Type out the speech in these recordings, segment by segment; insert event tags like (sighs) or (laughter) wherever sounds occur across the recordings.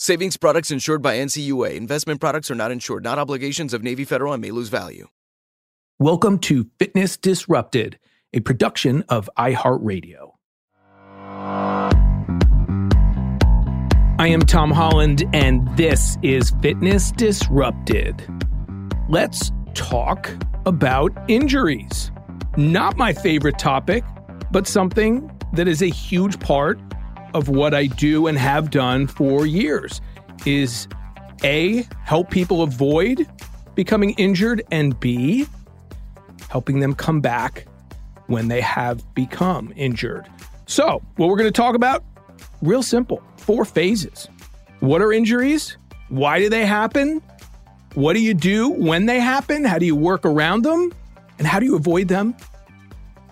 Savings products insured by NCUA. Investment products are not insured, not obligations of Navy Federal and may lose value. Welcome to Fitness Disrupted, a production of iHeartRadio. I am Tom Holland, and this is Fitness Disrupted. Let's talk about injuries. Not my favorite topic, but something that is a huge part of what I do and have done for years is A, help people avoid becoming injured, and B, helping them come back when they have become injured. So, what we're going to talk about, real simple four phases. What are injuries? Why do they happen? What do you do when they happen? How do you work around them? And how do you avoid them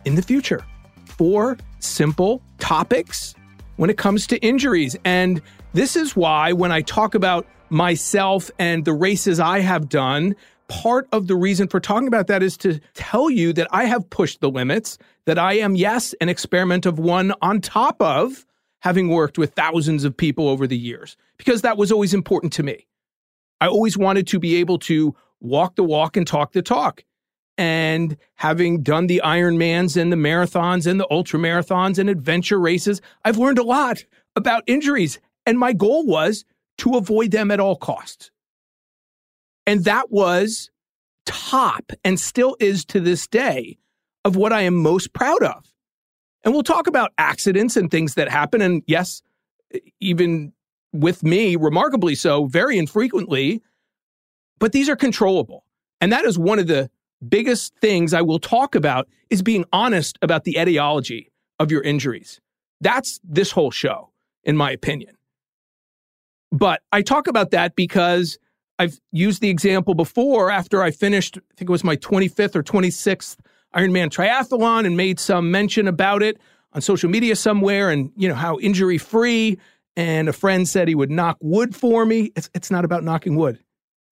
in the future? Four simple topics when it comes to injuries. And this is why when I talk about myself and the races I have done, part of the reason for talking about that is to tell you that I have pushed the limits, that I am, yes, an experiment of one on top of having worked with thousands of people over the years, because that was always important to me. I always wanted to be able to walk the walk and talk the talk. And having done the Ironmans and the marathons and the ultra marathons and adventure races, I've learned a lot about injuries. And my goal was to avoid them at all costs. And that was top and still is to this day of what I am most proud of. And we'll talk about accidents and things that happen. And yes, even with me, remarkably so, very infrequently, but these are controllable. And that is one of the biggest things I will talk about is being honest about the etiology of your injuries. That's this whole show, in my opinion. But I talk about that because I've used the example before after I finished, I think it was my 25th or 26th Ironman triathlon and made some mention about it on social media somewhere and, you know, how injury free. And a friend said he would knock wood for me. It's, it's not about knocking wood.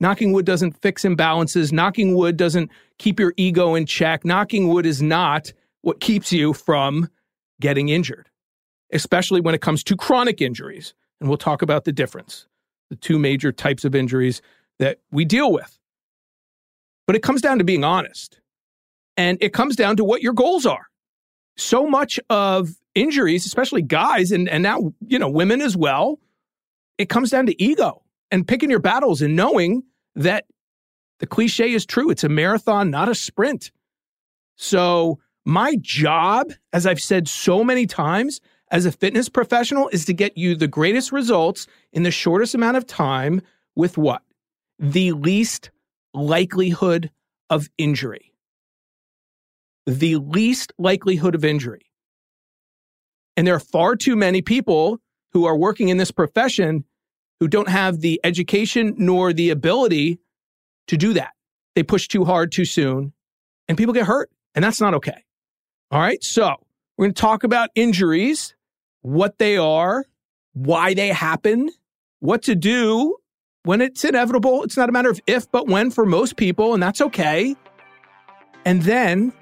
Knocking wood doesn't fix imbalances. Knocking wood doesn't keep your ego in check. Knocking wood is not what keeps you from getting injured, especially when it comes to chronic injuries. And we'll talk about the difference, the two major types of injuries that we deal with. But it comes down to being honest. And it comes down to what your goals are. So much of injuries, especially guys and, and now, you know, women as well, it comes down to ego and picking your battles and knowing that the cliche is true. It's a marathon, not a sprint. So, my job, as I've said so many times, as a fitness professional is to get you the greatest results in the shortest amount of time with what? The least likelihood of injury. The least likelihood of injury. And there are far too many people who are working in this profession who don't have the education nor the ability to do that. They push too hard too soon and people get hurt, and that's not okay. All right. So we're going to talk about injuries, what they are, why they happen, what to do when it's inevitable. It's not a matter of if, but when for most people, and that's okay. And then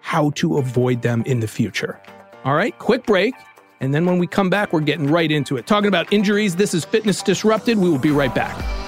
how to avoid them in the future. All right. Quick break. And then when we come back, we're getting right into it. Talking about injuries. This is Fitness Disrupted. We will be right back.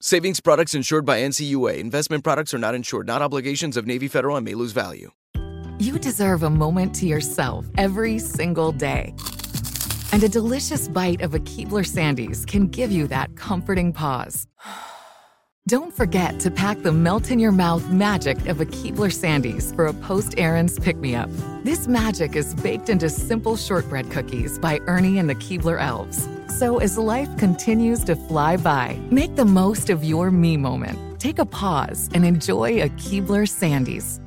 Savings products insured by NCUA. Investment products are not insured, not obligations of Navy Federal and may lose value. You deserve a moment to yourself every single day. And a delicious bite of a Keebler Sandies can give you that comforting pause. (sighs) Don't forget to pack the melt in your mouth magic of a Keebler Sandies for a post errands pick me up. This magic is baked into simple shortbread cookies by Ernie and the Keebler Elves. So as life continues to fly by, make the most of your me moment. Take a pause and enjoy a Keebler Sandies.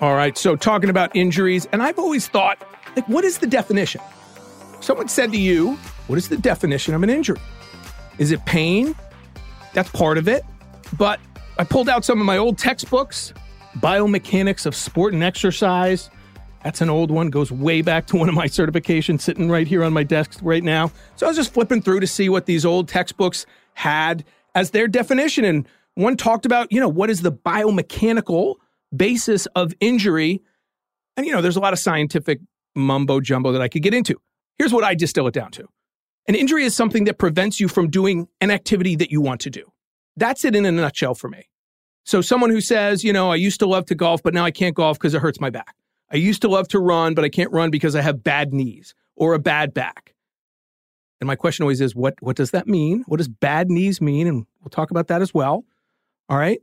All right. So, talking about injuries, and I've always thought, like, what is the definition? Someone said to you, What is the definition of an injury? Is it pain? That's part of it. But I pulled out some of my old textbooks, Biomechanics of Sport and Exercise. That's an old one, goes way back to one of my certifications sitting right here on my desk right now. So I was just flipping through to see what these old textbooks had as their definition. And one talked about, you know, what is the biomechanical basis of injury? And, you know, there's a lot of scientific mumbo jumbo that I could get into. Here's what I distill it down to an injury is something that prevents you from doing an activity that you want to do. That's it in a nutshell for me. So, someone who says, you know, I used to love to golf, but now I can't golf because it hurts my back. I used to love to run, but I can't run because I have bad knees or a bad back. And my question always is, what, what does that mean? What does bad knees mean? And we'll talk about that as well. All right.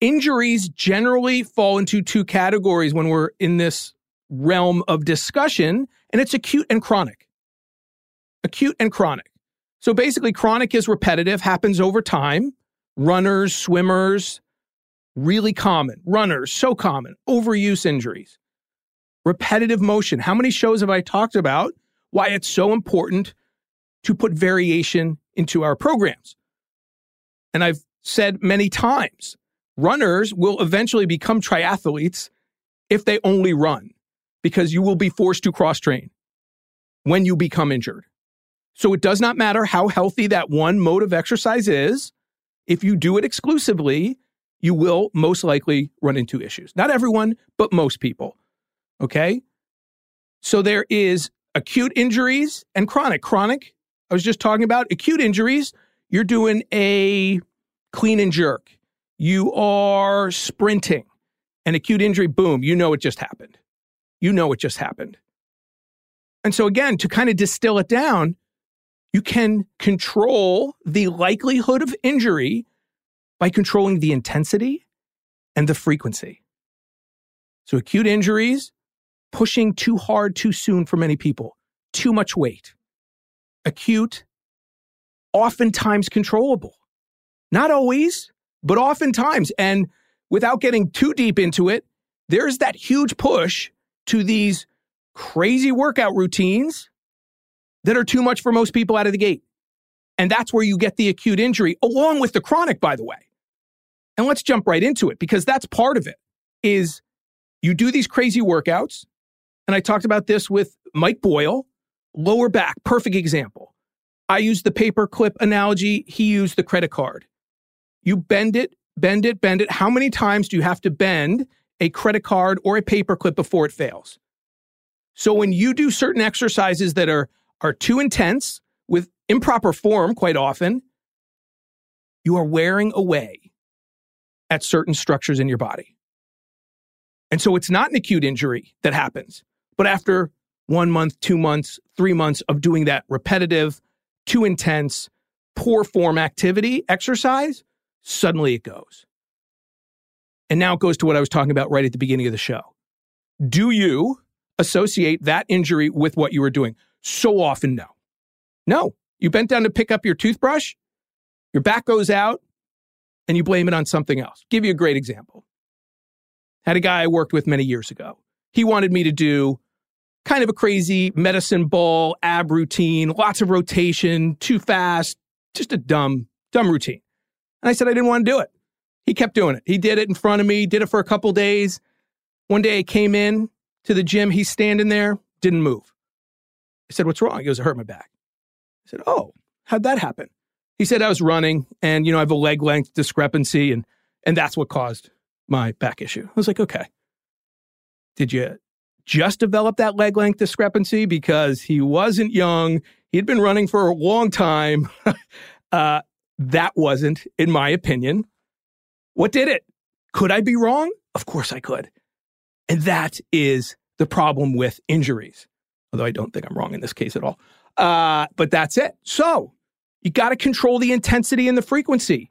Injuries generally fall into two categories when we're in this realm of discussion, and it's acute and chronic. Acute and chronic. So basically, chronic is repetitive, happens over time. Runners, swimmers, really common. Runners, so common. Overuse injuries repetitive motion. How many shows have I talked about why it's so important to put variation into our programs? And I've said many times runners will eventually become triathletes if they only run because you will be forced to cross train when you become injured. So it does not matter how healthy that one mode of exercise is. If you do it exclusively, you will most likely run into issues. Not everyone, but most people. Okay. So there is acute injuries and chronic. Chronic, I was just talking about acute injuries. You're doing a clean and jerk. You are sprinting An acute injury, boom, you know it just happened. You know it just happened. And so, again, to kind of distill it down, you can control the likelihood of injury by controlling the intensity and the frequency. So, acute injuries, pushing too hard too soon for many people, too much weight. Acute, oftentimes controllable. Not always, but oftentimes. And without getting too deep into it, there's that huge push to these crazy workout routines that are too much for most people out of the gate. And that's where you get the acute injury, along with the chronic, by the way. And let's jump right into it because that's part of it is you do these crazy workouts. And I talked about this with Mike Boyle, lower back, perfect example. I used the paper clip analogy. He used the credit card. You bend it, bend it, bend it. How many times do you have to bend a credit card or a paper clip before it fails? So when you do certain exercises that are, are too intense with improper form, quite often, you are wearing away at certain structures in your body. And so it's not an acute injury that happens, but after one month, two months, three months of doing that repetitive, too intense, poor form activity, exercise, suddenly it goes. And now it goes to what I was talking about right at the beginning of the show. Do you associate that injury with what you were doing? So often, no. No. You bent down to pick up your toothbrush, your back goes out, and you blame it on something else. Give you a great example. Had a guy I worked with many years ago. He wanted me to do kind of a crazy medicine ball ab routine, lots of rotation, too fast, just a dumb, dumb routine. And I said I didn't want to do it. He kept doing it. He did it in front of me, did it for a couple days. One day I came in to the gym, he's standing there, didn't move. I said, What's wrong? He goes, It hurt my back. I said, Oh, how'd that happen? He said I was running and, you know, I have a leg length discrepancy and and that's what caused my back issue. I was like, okay. Did you just developed that leg length discrepancy because he wasn't young? He'd been running for a long time. (laughs) uh, that wasn't, in my opinion, what did it. Could I be wrong? Of course I could. And that is the problem with injuries, although I don't think I'm wrong in this case at all. Uh, but that's it. So you got to control the intensity and the frequency.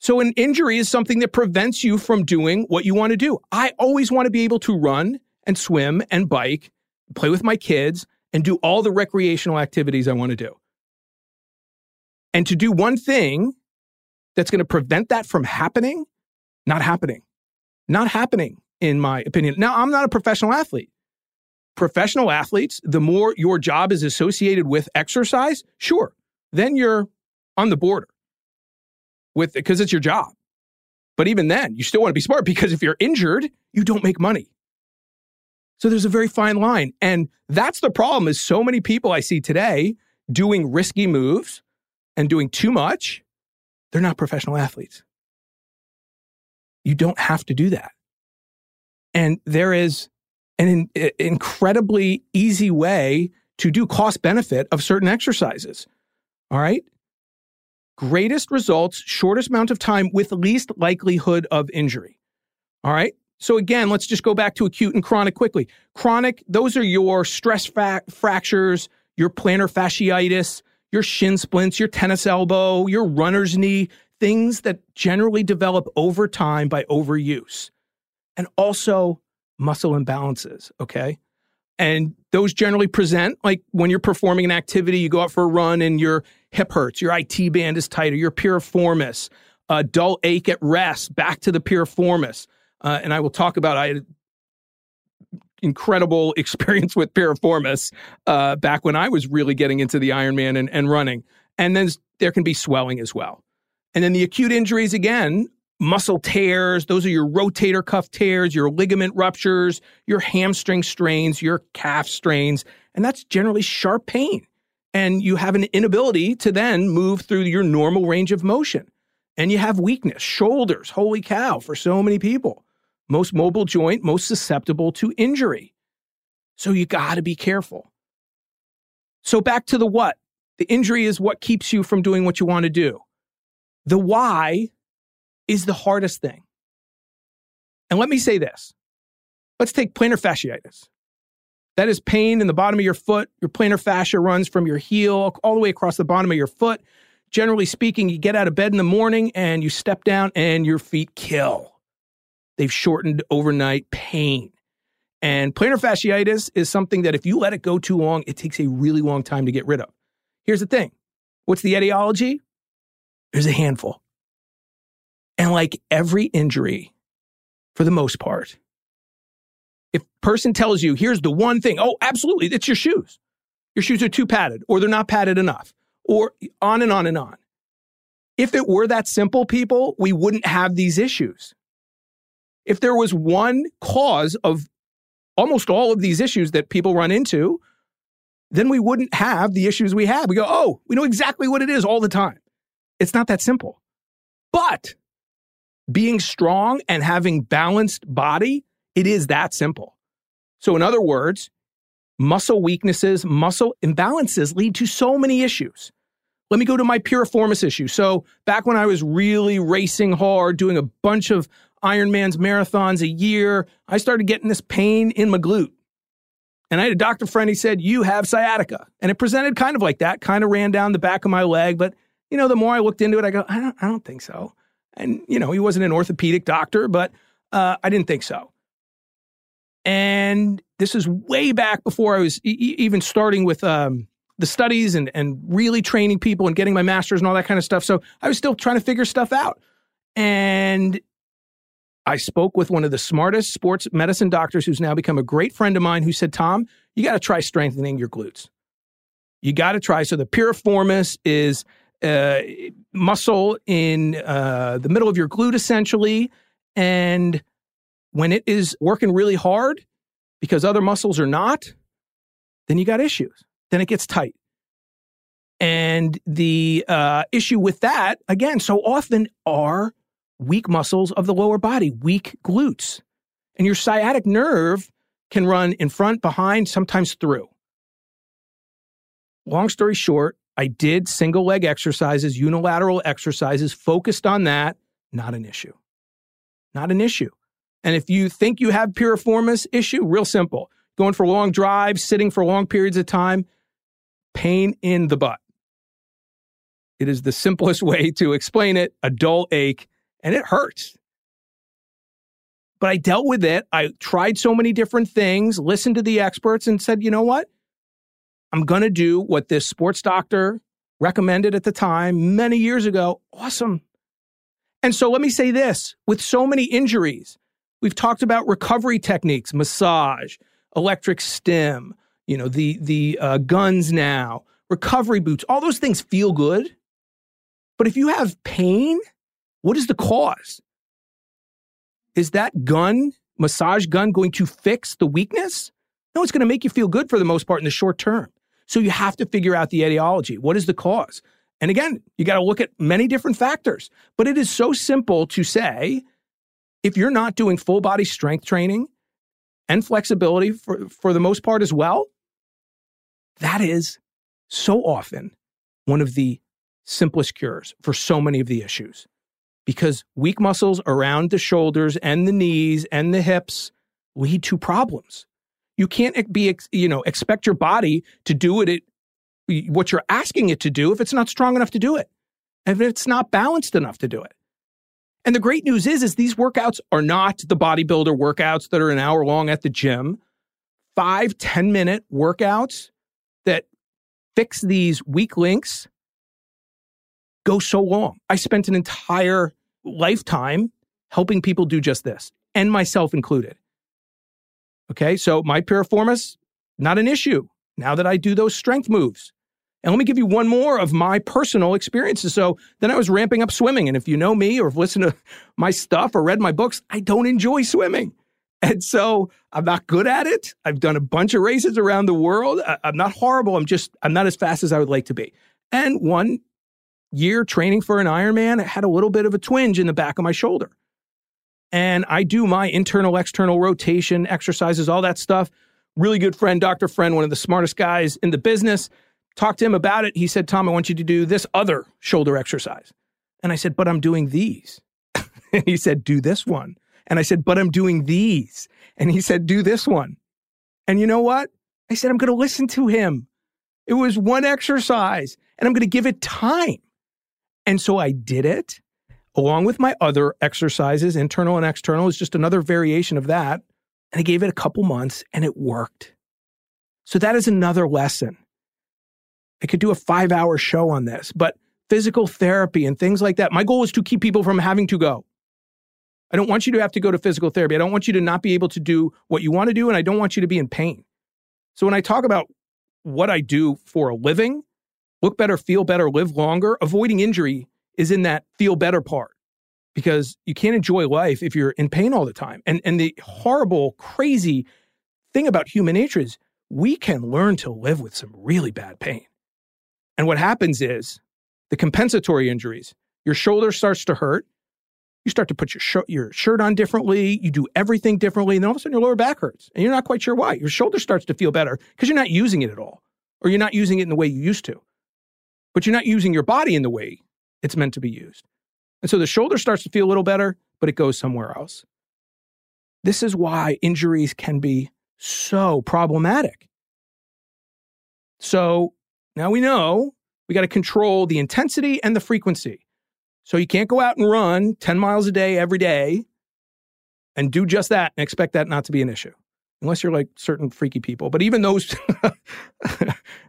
So, an injury is something that prevents you from doing what you want to do. I always want to be able to run and swim and bike, play with my kids, and do all the recreational activities I want to do. And to do one thing that's going to prevent that from happening, not happening. Not happening, in my opinion. Now, I'm not a professional athlete. Professional athletes, the more your job is associated with exercise, sure, then you're on the border with because it's your job. But even then, you still want to be smart because if you're injured, you don't make money. So there's a very fine line. And that's the problem is so many people I see today doing risky moves and doing too much, they're not professional athletes. You don't have to do that. And there is an in, incredibly easy way to do cost benefit of certain exercises. All right greatest results, shortest amount of time with least likelihood of injury. All right. So again, let's just go back to acute and chronic quickly. Chronic, those are your stress fa- fractures, your plantar fasciitis, your shin splints, your tennis elbow, your runner's knee, things that generally develop over time by overuse. And also muscle imbalances, okay? And those generally present like when you're performing an activity, you go out for a run and your hip hurts, your IT band is tighter, your piriformis, a dull ache at rest, back to the piriformis. Uh, and I will talk about I incredible (laughs) experience with piriformis uh, back when I was really getting into the Ironman and, and running. And then there can be swelling as well. And then the acute injuries again, muscle tears, those are your rotator cuff tears, your ligament ruptures, your hamstring strains, your calf strains, and that's generally sharp pain and you have an inability to then move through your normal range of motion. And you have weakness, shoulders, holy cow, for so many people. Most mobile joint, most susceptible to injury. So you got to be careful. So back to the what. The injury is what keeps you from doing what you want to do. The why is the hardest thing. And let me say this let's take plantar fasciitis. That is pain in the bottom of your foot. Your plantar fascia runs from your heel all the way across the bottom of your foot. Generally speaking, you get out of bed in the morning and you step down and your feet kill. They've shortened overnight pain. And plantar fasciitis is something that if you let it go too long, it takes a really long time to get rid of. Here's the thing what's the etiology? There's a handful. And like every injury, for the most part, if person tells you, here's the one thing, oh, absolutely, it's your shoes. Your shoes are too padded, or they're not padded enough, or on and on and on. If it were that simple, people, we wouldn't have these issues. If there was one cause of almost all of these issues that people run into, then we wouldn't have the issues we have. We go, oh, we know exactly what it is all the time. It's not that simple. But being strong and having balanced body, it is that simple. So in other words, muscle weaknesses, muscle imbalances lead to so many issues. Let me go to my piriformis issue. So back when I was really racing hard, doing a bunch of Ironman's marathons a year, I started getting this pain in my glute. And I had a doctor friend, he said, You have sciatica. And it presented kind of like that, kind of ran down the back of my leg. But, you know, the more I looked into it, I go, I don't, I don't think so. And, you know, he wasn't an orthopedic doctor, but uh, I didn't think so. And this is way back before I was e- even starting with um, the studies and, and really training people and getting my master's and all that kind of stuff. So I was still trying to figure stuff out. And I spoke with one of the smartest sports medicine doctors who's now become a great friend of mine who said, Tom, you got to try strengthening your glutes. You got to try. So the piriformis is uh, muscle in uh, the middle of your glute, essentially. And when it is working really hard because other muscles are not, then you got issues. Then it gets tight. And the uh, issue with that, again, so often are weak muscles of the lower body, weak glutes. And your sciatic nerve can run in front, behind, sometimes through. Long story short, I did single leg exercises, unilateral exercises, focused on that, not an issue. Not an issue. And if you think you have piriformis issue, real simple. Going for long drives, sitting for long periods of time, pain in the butt. It is the simplest (laughs) way to explain it, a dull ache and it hurts. But I dealt with it. I tried so many different things, listened to the experts, and said, you know what? I'm going to do what this sports doctor recommended at the time many years ago. Awesome. And so let me say this with so many injuries, we've talked about recovery techniques, massage, electric stim, you know, the, the uh, guns now, recovery boots, all those things feel good. But if you have pain, what is the cause? Is that gun, massage gun, going to fix the weakness? No, it's going to make you feel good for the most part in the short term. So you have to figure out the etiology. What is the cause? And again, you got to look at many different factors. But it is so simple to say if you're not doing full body strength training and flexibility for, for the most part as well, that is so often one of the simplest cures for so many of the issues because weak muscles around the shoulders and the knees and the hips lead to problems. You can't be, you know, expect your body to do it, what you're asking it to do if it's not strong enough to do it, if it's not balanced enough to do it. And the great news is, is these workouts are not the bodybuilder workouts that are an hour long at the gym. Five, 10 minute workouts that fix these weak links go so long. I spent an entire lifetime helping people do just this, and myself included. Okay, so my piriformis, not an issue now that I do those strength moves. And let me give you one more of my personal experiences. So then I was ramping up swimming. And if you know me or have listened to my stuff or read my books, I don't enjoy swimming. And so I'm not good at it. I've done a bunch of races around the world. I'm not horrible. I'm just, I'm not as fast as I would like to be. And one year training for an Ironman, I had a little bit of a twinge in the back of my shoulder. And I do my internal, external rotation exercises, all that stuff. Really good friend, Dr. Friend, one of the smartest guys in the business. Talked to him about it. He said, Tom, I want you to do this other shoulder exercise. And I said, but I'm doing these. (laughs) and he said, do this one. And I said, but I'm doing these. And he said, do this one. And you know what? I said, I'm going to listen to him. It was one exercise and I'm going to give it time. And so I did it along with my other exercises, internal and external, is just another variation of that. And I gave it a couple months and it worked. So that is another lesson. I could do a five hour show on this, but physical therapy and things like that. My goal is to keep people from having to go. I don't want you to have to go to physical therapy. I don't want you to not be able to do what you want to do, and I don't want you to be in pain. So when I talk about what I do for a living, look better, feel better, live longer, avoiding injury is in that feel better part because you can't enjoy life if you're in pain all the time. And and the horrible, crazy thing about human nature is we can learn to live with some really bad pain. And what happens is the compensatory injuries, your shoulder starts to hurt. You start to put your, sh- your shirt on differently. You do everything differently. And then all of a sudden, your lower back hurts. And you're not quite sure why. Your shoulder starts to feel better because you're not using it at all, or you're not using it in the way you used to. But you're not using your body in the way it's meant to be used. And so the shoulder starts to feel a little better, but it goes somewhere else. This is why injuries can be so problematic. So now we know we got to control the intensity and the frequency. So you can't go out and run 10 miles a day every day and do just that and expect that not to be an issue. Unless you're like certain freaky people. But even those, (laughs)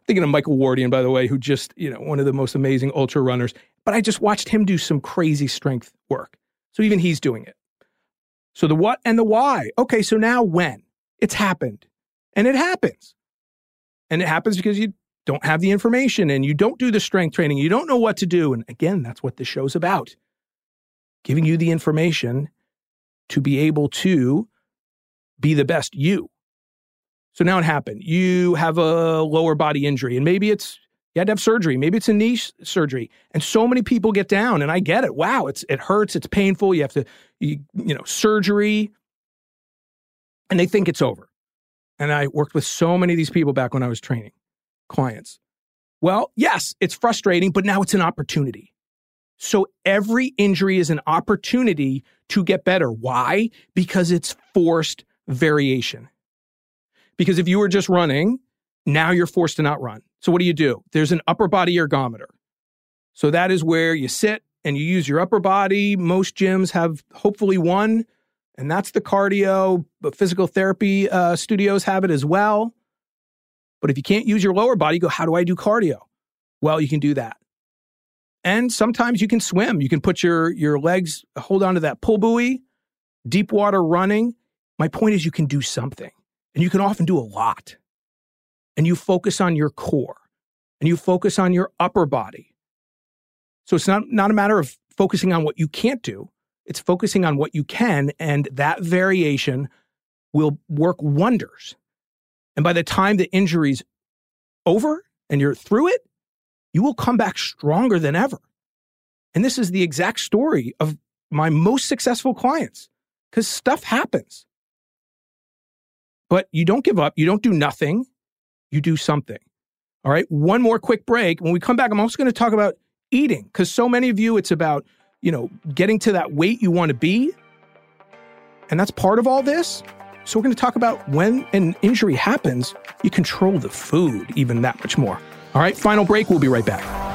thinking of Michael Wardian, by the way, who just, you know, one of the most amazing ultra runners. But I just watched him do some crazy strength work. So even he's doing it. So the what and the why. Okay, so now when? It's happened. And it happens. And it happens because you don't have the information and you don't do the strength training, you don't know what to do. And again, that's what this show's about giving you the information to be able to be the best you. So now it happened. You have a lower body injury, and maybe it's you had to have surgery. Maybe it's a knee surgery, and so many people get down. And I get it. Wow, it's it hurts. It's painful. You have to, you, you know, surgery, and they think it's over. And I worked with so many of these people back when I was training clients? Well, yes, it's frustrating, but now it's an opportunity. So every injury is an opportunity to get better. Why? Because it's forced variation. Because if you were just running, now you're forced to not run. So what do you do? There's an upper body ergometer. So that is where you sit and you use your upper body. Most gyms have hopefully one, and that's the cardio, but physical therapy uh, studios have it as well. But if you can't use your lower body, go, how do I do cardio? Well, you can do that. And sometimes you can swim. You can put your, your legs, hold onto that pull buoy, deep water running. My point is, you can do something and you can often do a lot. And you focus on your core and you focus on your upper body. So it's not, not a matter of focusing on what you can't do, it's focusing on what you can. And that variation will work wonders and by the time the injury's over and you're through it, you will come back stronger than ever. And this is the exact story of my most successful clients because stuff happens. But you don't give up, you don't do nothing, you do something. All right, one more quick break. When we come back, I'm also going to talk about eating because so many of you, it's about, you know, getting to that weight you want to be. And that's part of all this. So, we're going to talk about when an injury happens, you control the food even that much more. All right, final break. We'll be right back.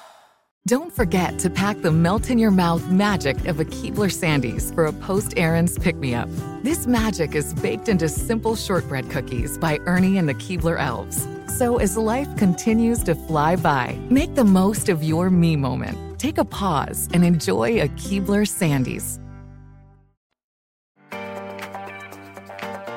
Don't forget to pack the melt in your mouth magic of a Keebler Sandies for a post errands pick me up. This magic is baked into simple shortbread cookies by Ernie and the Keebler Elves. So as life continues to fly by, make the most of your me moment. Take a pause and enjoy a Keebler Sandies.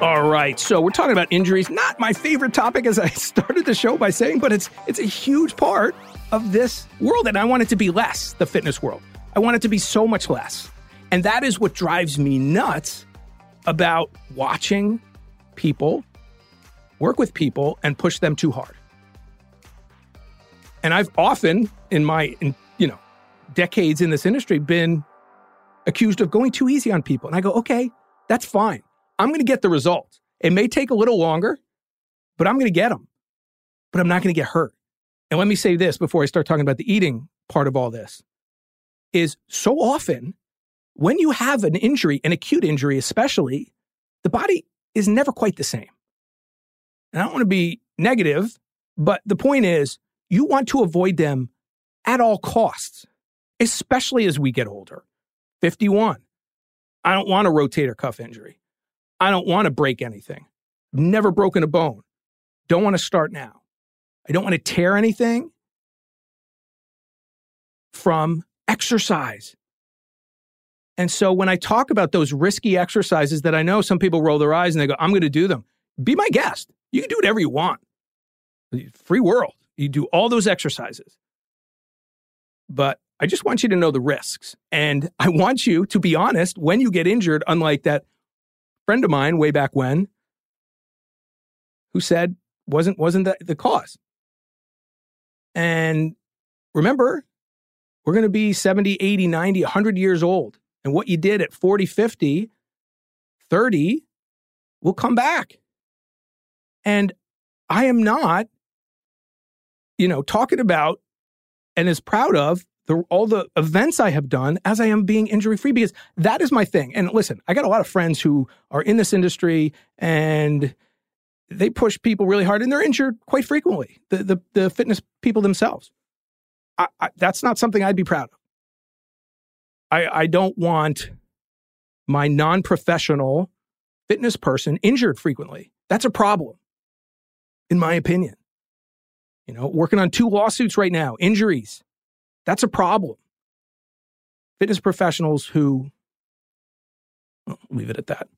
All right, so we're talking about injuries. Not my favorite topic, as I (laughs) started the show by saying, but it's it's a huge part of this world, and I want it to be less. The fitness world, I want it to be so much less, and that is what drives me nuts about watching people work with people and push them too hard. And I've often, in my in, you know decades in this industry, been accused of going too easy on people, and I go, okay, that's fine. I'm going to get the results. It may take a little longer, but I'm going to get them. But I'm not going to get hurt. And let me say this before I start talking about the eating part of all this is so often when you have an injury, an acute injury especially, the body is never quite the same. And I don't want to be negative, but the point is you want to avoid them at all costs, especially as we get older. 51. I don't want a rotator cuff injury. I don't want to break anything. Never broken a bone. Don't want to start now. I don't want to tear anything from exercise. And so when I talk about those risky exercises that I know some people roll their eyes and they go, I'm going to do them, be my guest. You can do whatever you want. Free world. You do all those exercises. But I just want you to know the risks. And I want you to be honest when you get injured, unlike that friend of mine way back when who said wasn't wasn't the, the cause. And remember, we're going to be 70, 80, 90, 100 years old. And what you did at 40, 50, 30 will come back. And I am not, you know, talking about and as proud of the, all the events I have done as I am being injury free because that is my thing. And listen, I got a lot of friends who are in this industry and they push people really hard and they're injured quite frequently. The the, the fitness people themselves. I, I, that's not something I'd be proud of. I, I don't want my non professional fitness person injured frequently. That's a problem, in my opinion. You know, working on two lawsuits right now, injuries. That's a problem. Fitness professionals who, well, leave it at that.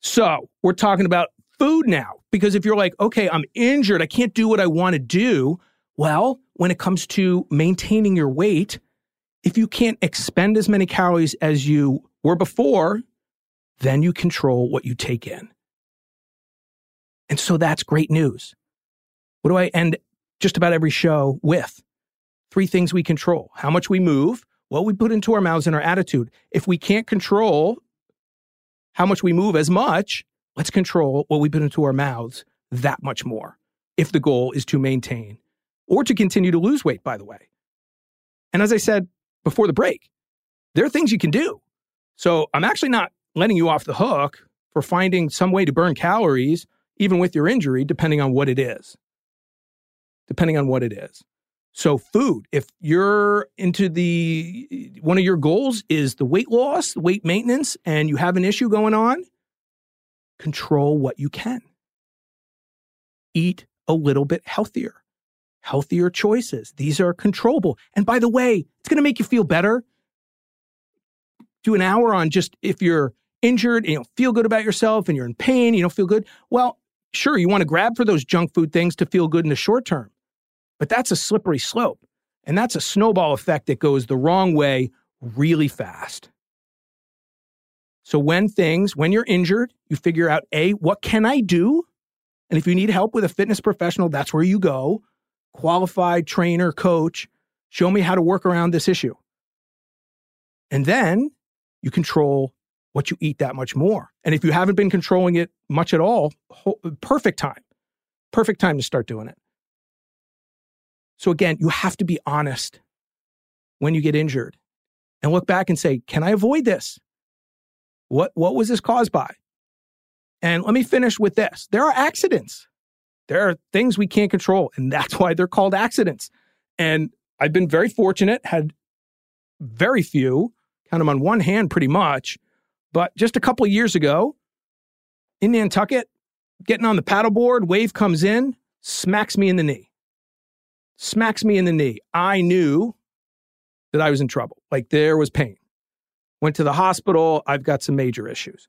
So we're talking about food now, because if you're like, okay, I'm injured, I can't do what I want to do. Well, when it comes to maintaining your weight, if you can't expend as many calories as you were before, then you control what you take in. And so that's great news. What do I end just about every show with? three things we control how much we move, what we put into our mouths, and our attitude. If we can't control how much we move as much, let's control what we put into our mouths that much more if the goal is to maintain or to continue to lose weight, by the way. And as I said before the break, there are things you can do. So I'm actually not letting you off the hook for finding some way to burn calories, even with your injury, depending on what it is. Depending on what it is. So, food, if you're into the one of your goals is the weight loss, weight maintenance, and you have an issue going on, control what you can. Eat a little bit healthier, healthier choices. These are controllable. And by the way, it's going to make you feel better. Do an hour on just if you're injured and you don't feel good about yourself and you're in pain, you don't feel good. Well, sure, you want to grab for those junk food things to feel good in the short term. But that's a slippery slope. And that's a snowball effect that goes the wrong way really fast. So when things, when you're injured, you figure out A, what can I do? And if you need help with a fitness professional, that's where you go. Qualified trainer, coach, show me how to work around this issue. And then you control what you eat that much more. And if you haven't been controlling it much at all, perfect time. Perfect time to start doing it. So again, you have to be honest when you get injured and look back and say, can I avoid this? What, what was this caused by? And let me finish with this. There are accidents. There are things we can't control, and (laughs) that's why they're called accidents. And I've been very fortunate, had very few, count them on one hand pretty much. But just a couple years ago in Nantucket, getting on the paddleboard, wave comes in, smacks me in the knee. Smacks me in the knee. I knew that I was in trouble. Like there was pain. Went to the hospital. I've got some major issues.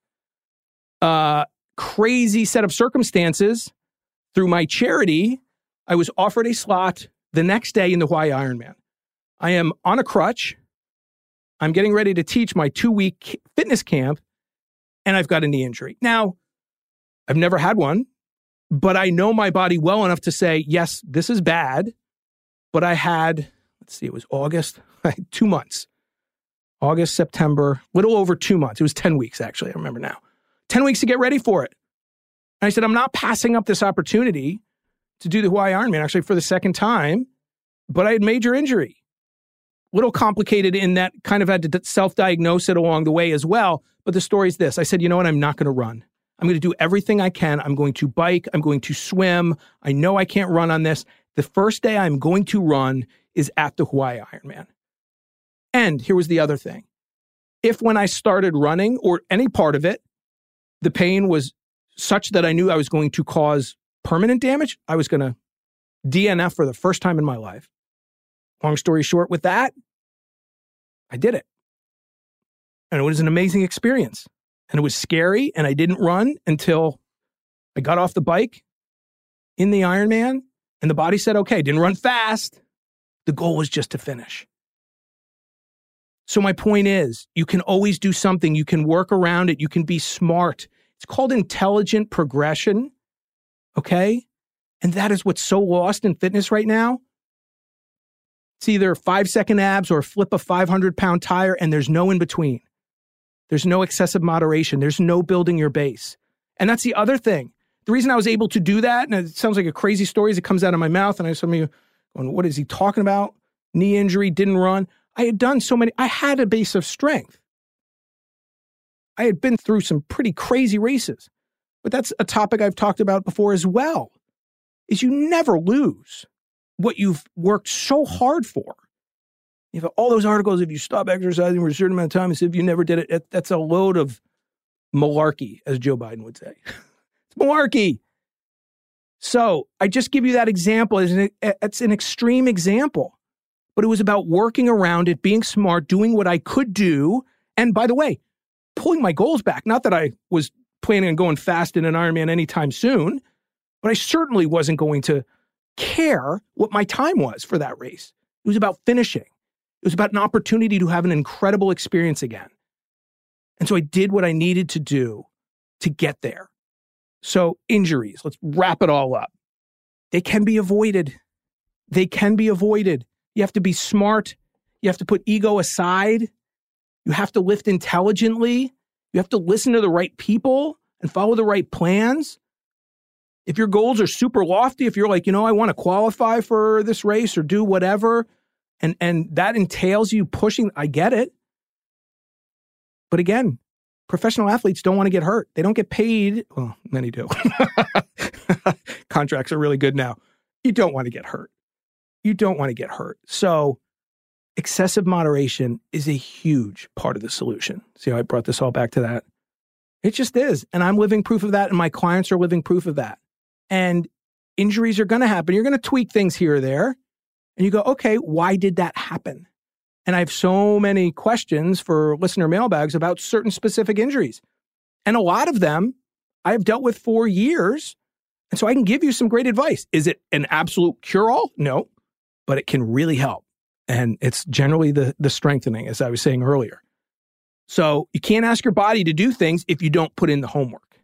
Uh, crazy set of circumstances. Through my charity, I was offered a slot the next day in the Hawaii Ironman. I am on a crutch. I'm getting ready to teach my two week fitness camp, and I've got a knee injury. Now, I've never had one, but I know my body well enough to say, yes, this is bad. But I had, let's see, it was August, (laughs) two months. August, September, little over two months. It was 10 weeks, actually. I remember now. 10 weeks to get ready for it. And I said, I'm not passing up this opportunity to do the Hawaii Ironman, actually, for the second time, but I had major injury. Little complicated in that kind of had to self diagnose it along the way as well. But the story is this I said, you know what? I'm not going to run. I'm going to do everything I can. I'm going to bike. I'm going to swim. I know I can't run on this. The first day I'm going to run is at the Hawaii Ironman. And here was the other thing. If when I started running or any part of it, the pain was such that I knew I was going to cause permanent damage, I was going to DNF for the first time in my life. Long story short, with that, I did it. And it was an amazing experience. And it was scary. And I didn't run until I got off the bike in the Ironman. And the body said, okay, didn't run fast. The goal was just to finish. So, my point is, you can always do something. You can work around it. You can be smart. It's called intelligent progression. Okay. And that is what's so lost in fitness right now. It's either five second abs or flip a 500 pound tire, and there's no in between. There's no excessive moderation. There's no building your base. And that's the other thing. The reason I was able to do that, and it sounds like a crazy story as it comes out of my mouth, and I some of you going, what is he talking about? Knee injury, didn't run. I had done so many, I had a base of strength. I had been through some pretty crazy races. But that's a topic I've talked about before as well. Is you never lose what you've worked so hard for. You have all those articles if you stop exercising for a certain amount of time as if you never did it. That's a load of malarkey, as Joe Biden would say. (laughs) it's malarkey. So I just give you that example. It's an, it's an extreme example but it was about working around it, being smart, doing what I could do. And by the way, pulling my goals back. Not that I was planning on going fast in an Ironman anytime soon, but I certainly wasn't going to care what my time was for that race. It was about finishing. It was about an opportunity to have an incredible experience again. And so I did what I needed to do to get there. So, injuries, let's wrap it all up. They can be avoided. They can be avoided. You have to be smart. You have to put ego aside. You have to lift intelligently. You have to listen to the right people and follow the right plans. If your goals are super lofty, if you're like, you know, I want to qualify for this race or do whatever, and and that entails you pushing, I get it. But again, professional athletes don't want to get hurt. They don't get paid. Well, many do. (laughs) Contracts are really good now. You don't want to get hurt you don't want to get hurt. So, excessive moderation is a huge part of the solution. See how I brought this all back to that? It just is. And I'm living proof of that, and my clients are living proof of that. And injuries are going to happen. You're going to tweak things here or there. And you go, okay, why did that happen? And I have so many questions for listener mailbags about certain specific injuries. And a lot of them I have dealt with for years. And so I can give you some great advice. Is it an absolute cure all? No but it can really help. And it's generally the, the strengthening, as I was saying earlier. So you can't ask your body to do things if you don't put in the homework.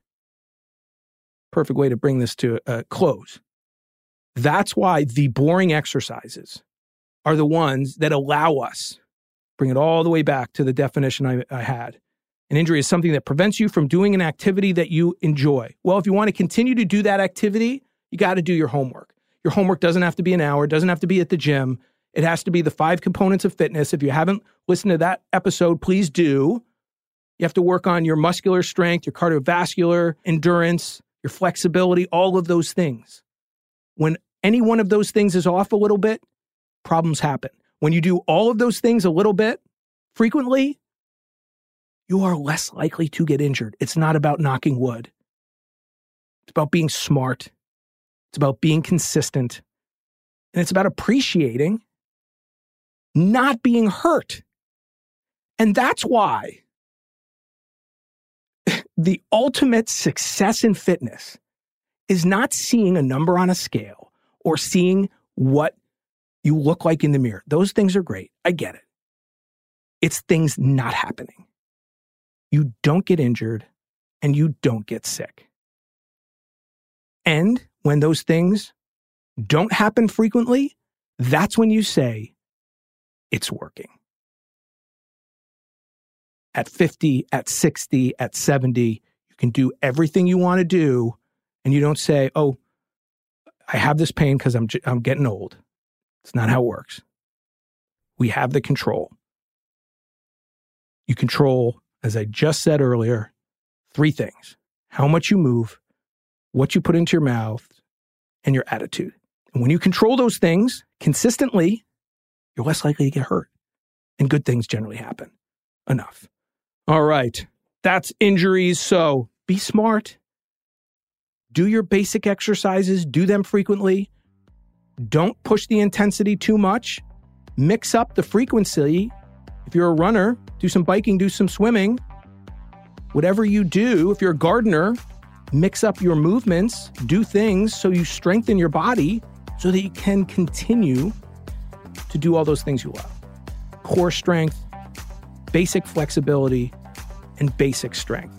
Perfect way to bring this to a close. That's why the boring exercises are the ones that allow us, bring it all the way back to the definition I, I had. An injury is something that prevents you from doing an activity that you enjoy. Well, if you want to continue to do that activity, you got to do your homework. Your homework doesn't have to be an hour, doesn't have to be at the gym. It has to be the five components of fitness. If you haven't listened to that episode, please do. You have to work on your muscular strength, your cardiovascular endurance, your flexibility, all of those things. When any one of those things is off a little bit, problems happen. When you do all of those things a little bit frequently, you are less likely to get injured. It's not about knocking wood. It's about being smart. It's about being consistent. And it's about appreciating not being hurt. And that's why (laughs) the ultimate success in fitness is not seeing a number on a scale or seeing what you look like in the mirror. Those things are great. I get it. It's things not happening. You don't get injured and you don't get sick. And when those things don't happen frequently, that's when you say, it's working. At 50, at 60, at 70, you can do everything you want to do. And you don't say, oh, I have this pain because I'm, I'm getting old. It's not how it works. We have the control. You control, as I just said earlier, three things how much you move, what you put into your mouth, and your attitude. And when you control those things consistently, you're less likely to get hurt. And good things generally happen. Enough. All right. That's injuries. So be smart. Do your basic exercises, do them frequently. Don't push the intensity too much. Mix up the frequency. If you're a runner, do some biking, do some swimming. Whatever you do, if you're a gardener, mix up your movements, do things so you strengthen your body so that you can continue to do all those things you love core strength, basic flexibility, and basic strength.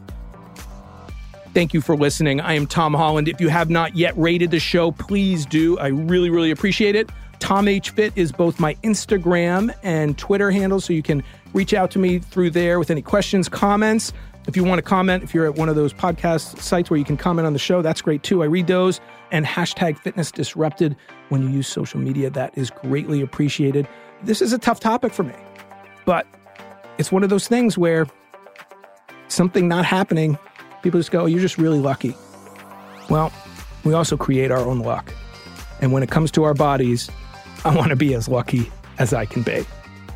Thank you for listening. I am Tom Holland. If you have not yet rated the show, please do. I really, really appreciate it. Tom H Fit is both my Instagram and Twitter handle, so you can reach out to me through there with any questions, comments. If you want to comment, if you're at one of those podcast sites where you can comment on the show, that's great too. I read those. And hashtag fitness disrupted when you use social media, that is greatly appreciated. This is a tough topic for me, but it's one of those things where something not happening, people just go, oh, you're just really lucky. Well, we also create our own luck. And when it comes to our bodies, I want to be as lucky as I can be.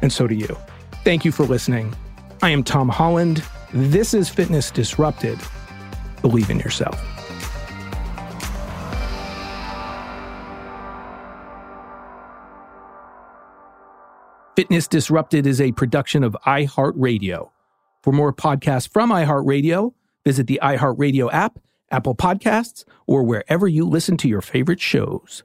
And so do you. Thank you for listening. I am Tom Holland. This is Fitness Disrupted. Believe in yourself. Fitness Disrupted is a production of iHeartRadio. For more podcasts from iHeartRadio, visit the iHeartRadio app, Apple Podcasts, or wherever you listen to your favorite shows.